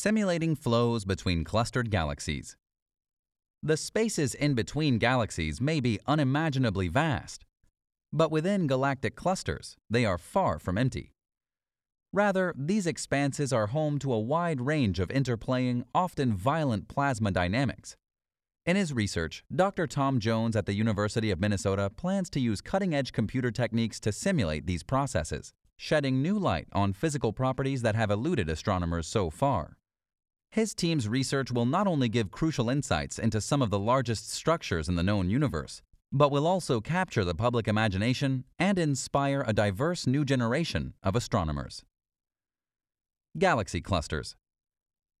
Simulating flows between clustered galaxies. The spaces in between galaxies may be unimaginably vast, but within galactic clusters, they are far from empty. Rather, these expanses are home to a wide range of interplaying, often violent plasma dynamics. In his research, Dr. Tom Jones at the University of Minnesota plans to use cutting edge computer techniques to simulate these processes, shedding new light on physical properties that have eluded astronomers so far. His team's research will not only give crucial insights into some of the largest structures in the known universe, but will also capture the public imagination and inspire a diverse new generation of astronomers. Galaxy clusters.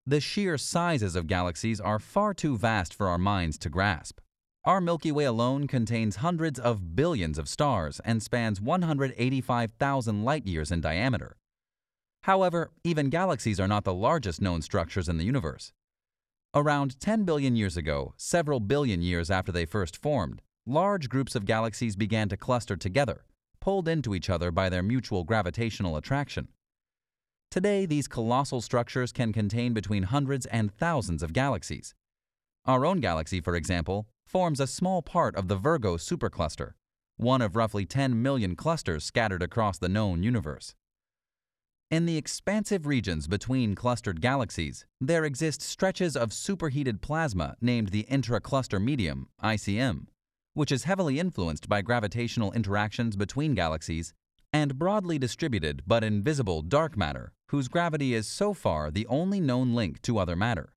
The sheer sizes of galaxies are far too vast for our minds to grasp. Our Milky Way alone contains hundreds of billions of stars and spans 185,000 light years in diameter. However, even galaxies are not the largest known structures in the universe. Around 10 billion years ago, several billion years after they first formed, large groups of galaxies began to cluster together, pulled into each other by their mutual gravitational attraction. Today, these colossal structures can contain between hundreds and thousands of galaxies. Our own galaxy, for example, forms a small part of the Virgo supercluster, one of roughly 10 million clusters scattered across the known universe. In the expansive regions between clustered galaxies, there exist stretches of superheated plasma named the intracluster medium, ICM, which is heavily influenced by gravitational interactions between galaxies, and broadly distributed but invisible dark matter, whose gravity is so far the only known link to other matter.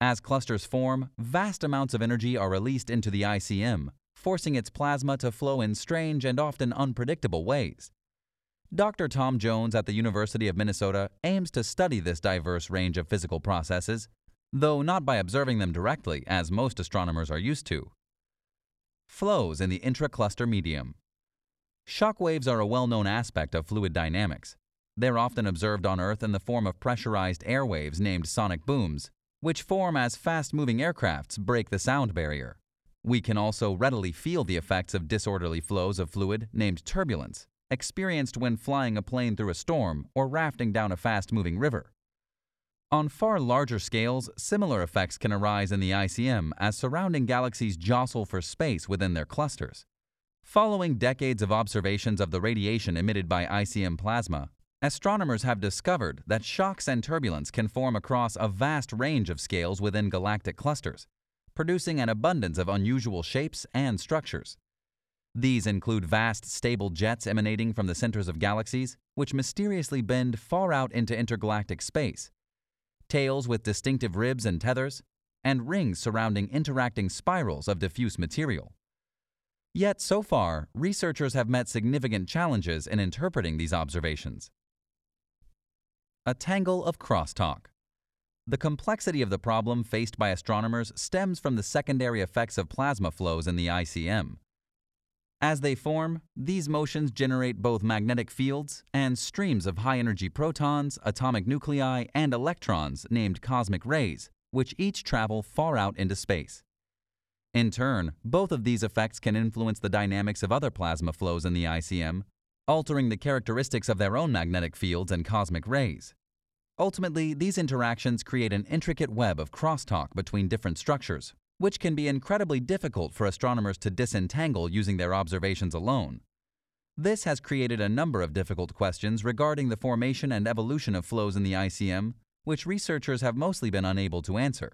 As clusters form, vast amounts of energy are released into the ICM, forcing its plasma to flow in strange and often unpredictable ways. Dr. Tom Jones at the University of Minnesota aims to study this diverse range of physical processes, though not by observing them directly, as most astronomers are used to. Flows in the intracluster medium. Shock waves are a well known aspect of fluid dynamics. They're often observed on Earth in the form of pressurized air waves named sonic booms, which form as fast moving aircrafts break the sound barrier. We can also readily feel the effects of disorderly flows of fluid named turbulence, experienced when flying a plane through a storm or rafting down a fast moving river. On far larger scales, similar effects can arise in the ICM as surrounding galaxies jostle for space within their clusters. Following decades of observations of the radiation emitted by ICM plasma, astronomers have discovered that shocks and turbulence can form across a vast range of scales within galactic clusters, producing an abundance of unusual shapes and structures. These include vast, stable jets emanating from the centers of galaxies, which mysteriously bend far out into intergalactic space, tails with distinctive ribs and tethers, and rings surrounding interacting spirals of diffuse material. Yet, so far, researchers have met significant challenges in interpreting these observations. A tangle of crosstalk. The complexity of the problem faced by astronomers stems from the secondary effects of plasma flows in the ICM. As they form, these motions generate both magnetic fields and streams of high energy protons, atomic nuclei, and electrons named cosmic rays, which each travel far out into space. In turn, both of these effects can influence the dynamics of other plasma flows in the ICM, altering the characteristics of their own magnetic fields and cosmic rays. Ultimately, these interactions create an intricate web of crosstalk between different structures, which can be incredibly difficult for astronomers to disentangle using their observations alone. This has created a number of difficult questions regarding the formation and evolution of flows in the ICM, which researchers have mostly been unable to answer.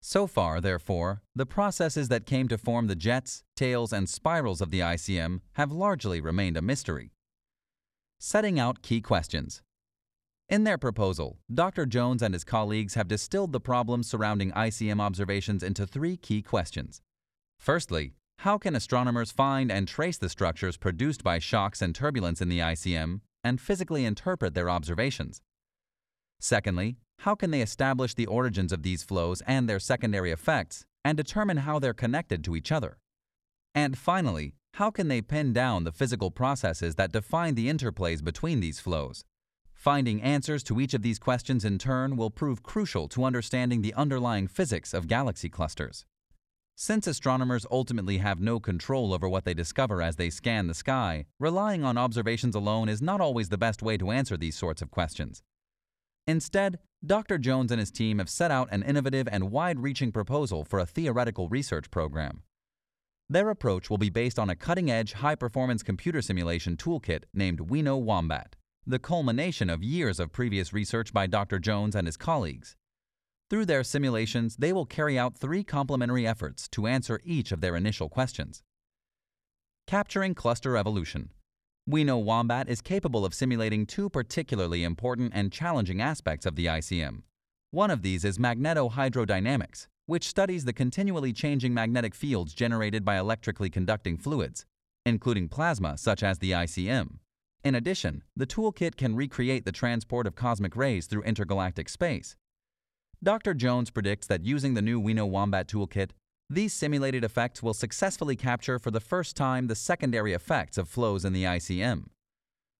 So far, therefore, the processes that came to form the jets, tails, and spirals of the ICM have largely remained a mystery. Setting out key questions. In their proposal, Dr. Jones and his colleagues have distilled the problems surrounding ICM observations into three key questions. Firstly, how can astronomers find and trace the structures produced by shocks and turbulence in the ICM and physically interpret their observations? Secondly, how can they establish the origins of these flows and their secondary effects and determine how they're connected to each other? And finally, how can they pin down the physical processes that define the interplays between these flows? Finding answers to each of these questions in turn will prove crucial to understanding the underlying physics of galaxy clusters. Since astronomers ultimately have no control over what they discover as they scan the sky, relying on observations alone is not always the best way to answer these sorts of questions. Instead, Dr. Jones and his team have set out an innovative and wide reaching proposal for a theoretical research program. Their approach will be based on a cutting edge, high performance computer simulation toolkit named WINO Wombat, the culmination of years of previous research by Dr. Jones and his colleagues. Through their simulations, they will carry out three complementary efforts to answer each of their initial questions. Capturing cluster evolution. We know Wombat is capable of simulating two particularly important and challenging aspects of the ICM. One of these is magnetohydrodynamics, which studies the continually changing magnetic fields generated by electrically conducting fluids, including plasma such as the ICM. In addition, the toolkit can recreate the transport of cosmic rays through intergalactic space. Dr. Jones predicts that using the new WINO Wombat toolkit, these simulated effects will successfully capture for the first time the secondary effects of flows in the ICM.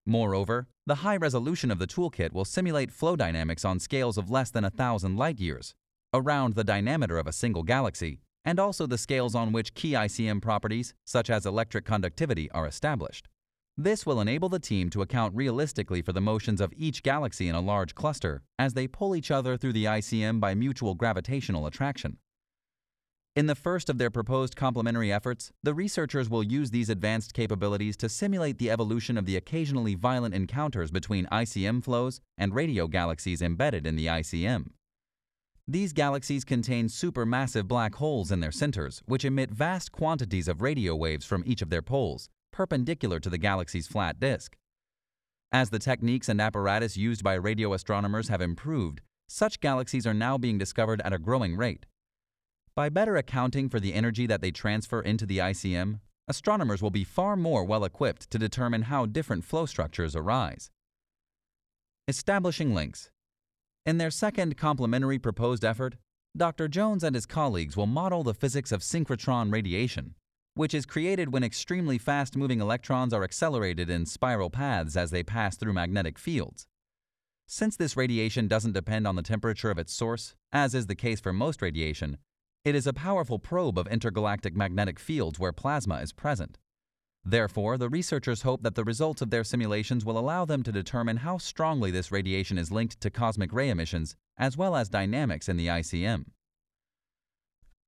Moreover, the high resolution of the toolkit will simulate flow dynamics on scales of less than a thousand light years, around the diameter of a single galaxy, and also the scales on which key ICM properties, such as electric conductivity, are established. This will enable the team to account realistically for the motions of each galaxy in a large cluster as they pull each other through the ICM by mutual gravitational attraction. In the first of their proposed complementary efforts, the researchers will use these advanced capabilities to simulate the evolution of the occasionally violent encounters between ICM flows and radio galaxies embedded in the ICM. These galaxies contain supermassive black holes in their centers, which emit vast quantities of radio waves from each of their poles, perpendicular to the galaxy's flat disk. As the techniques and apparatus used by radio astronomers have improved, such galaxies are now being discovered at a growing rate. By better accounting for the energy that they transfer into the ICM, astronomers will be far more well equipped to determine how different flow structures arise. Establishing links. In their second complementary proposed effort, Dr. Jones and his colleagues will model the physics of synchrotron radiation, which is created when extremely fast moving electrons are accelerated in spiral paths as they pass through magnetic fields. Since this radiation doesn't depend on the temperature of its source, as is the case for most radiation, it is a powerful probe of intergalactic magnetic fields where plasma is present. Therefore, the researchers hope that the results of their simulations will allow them to determine how strongly this radiation is linked to cosmic ray emissions, as well as dynamics in the ICM.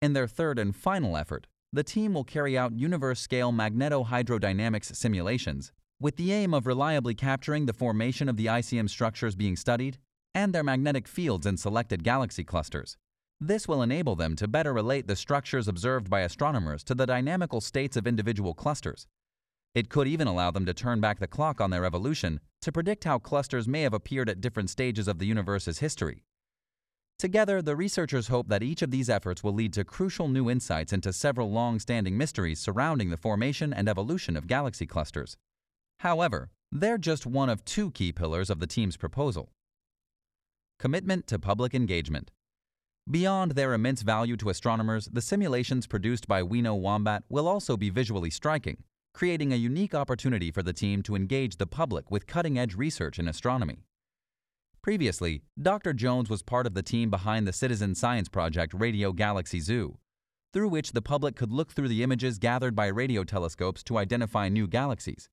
In their third and final effort, the team will carry out universe-scale magnetohydrodynamics simulations with the aim of reliably capturing the formation of the ICM structures being studied and their magnetic fields in selected galaxy clusters. This will enable them to better relate the structures observed by astronomers to the dynamical states of individual clusters. It could even allow them to turn back the clock on their evolution to predict how clusters may have appeared at different stages of the universe's history. Together, the researchers hope that each of these efforts will lead to crucial new insights into several long standing mysteries surrounding the formation and evolution of galaxy clusters. However, they're just one of two key pillars of the team's proposal. Commitment to public engagement. Beyond their immense value to astronomers, the simulations produced by WINO Wombat will also be visually striking, creating a unique opportunity for the team to engage the public with cutting edge research in astronomy. Previously, Dr. Jones was part of the team behind the citizen science project Radio Galaxy Zoo, through which the public could look through the images gathered by radio telescopes to identify new galaxies.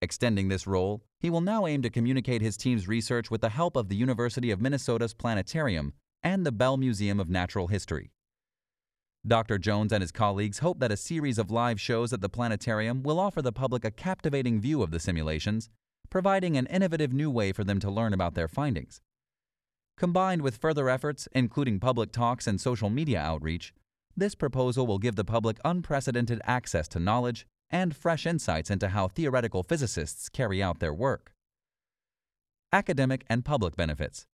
Extending this role, he will now aim to communicate his team's research with the help of the University of Minnesota's Planetarium and the Bell Museum of Natural History. Dr. Jones and his colleagues hope that a series of live shows at the planetarium will offer the public a captivating view of the simulations, providing an innovative new way for them to learn about their findings. Combined with further efforts, including public talks and social media outreach, this proposal will give the public unprecedented access to knowledge and fresh insights into how theoretical physicists carry out their work. Academic and public benefits.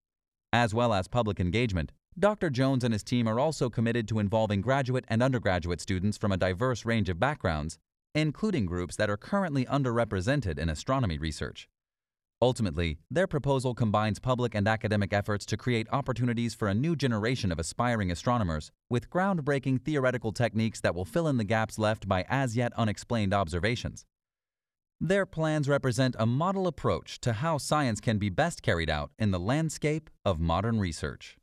As well as public engagement, Dr. Jones and his team are also committed to involving graduate and undergraduate students from a diverse range of backgrounds, including groups that are currently underrepresented in astronomy research. Ultimately, their proposal combines public and academic efforts to create opportunities for a new generation of aspiring astronomers with groundbreaking theoretical techniques that will fill in the gaps left by as yet unexplained observations. Their plans represent a model approach to how science can be best carried out in the landscape of modern research.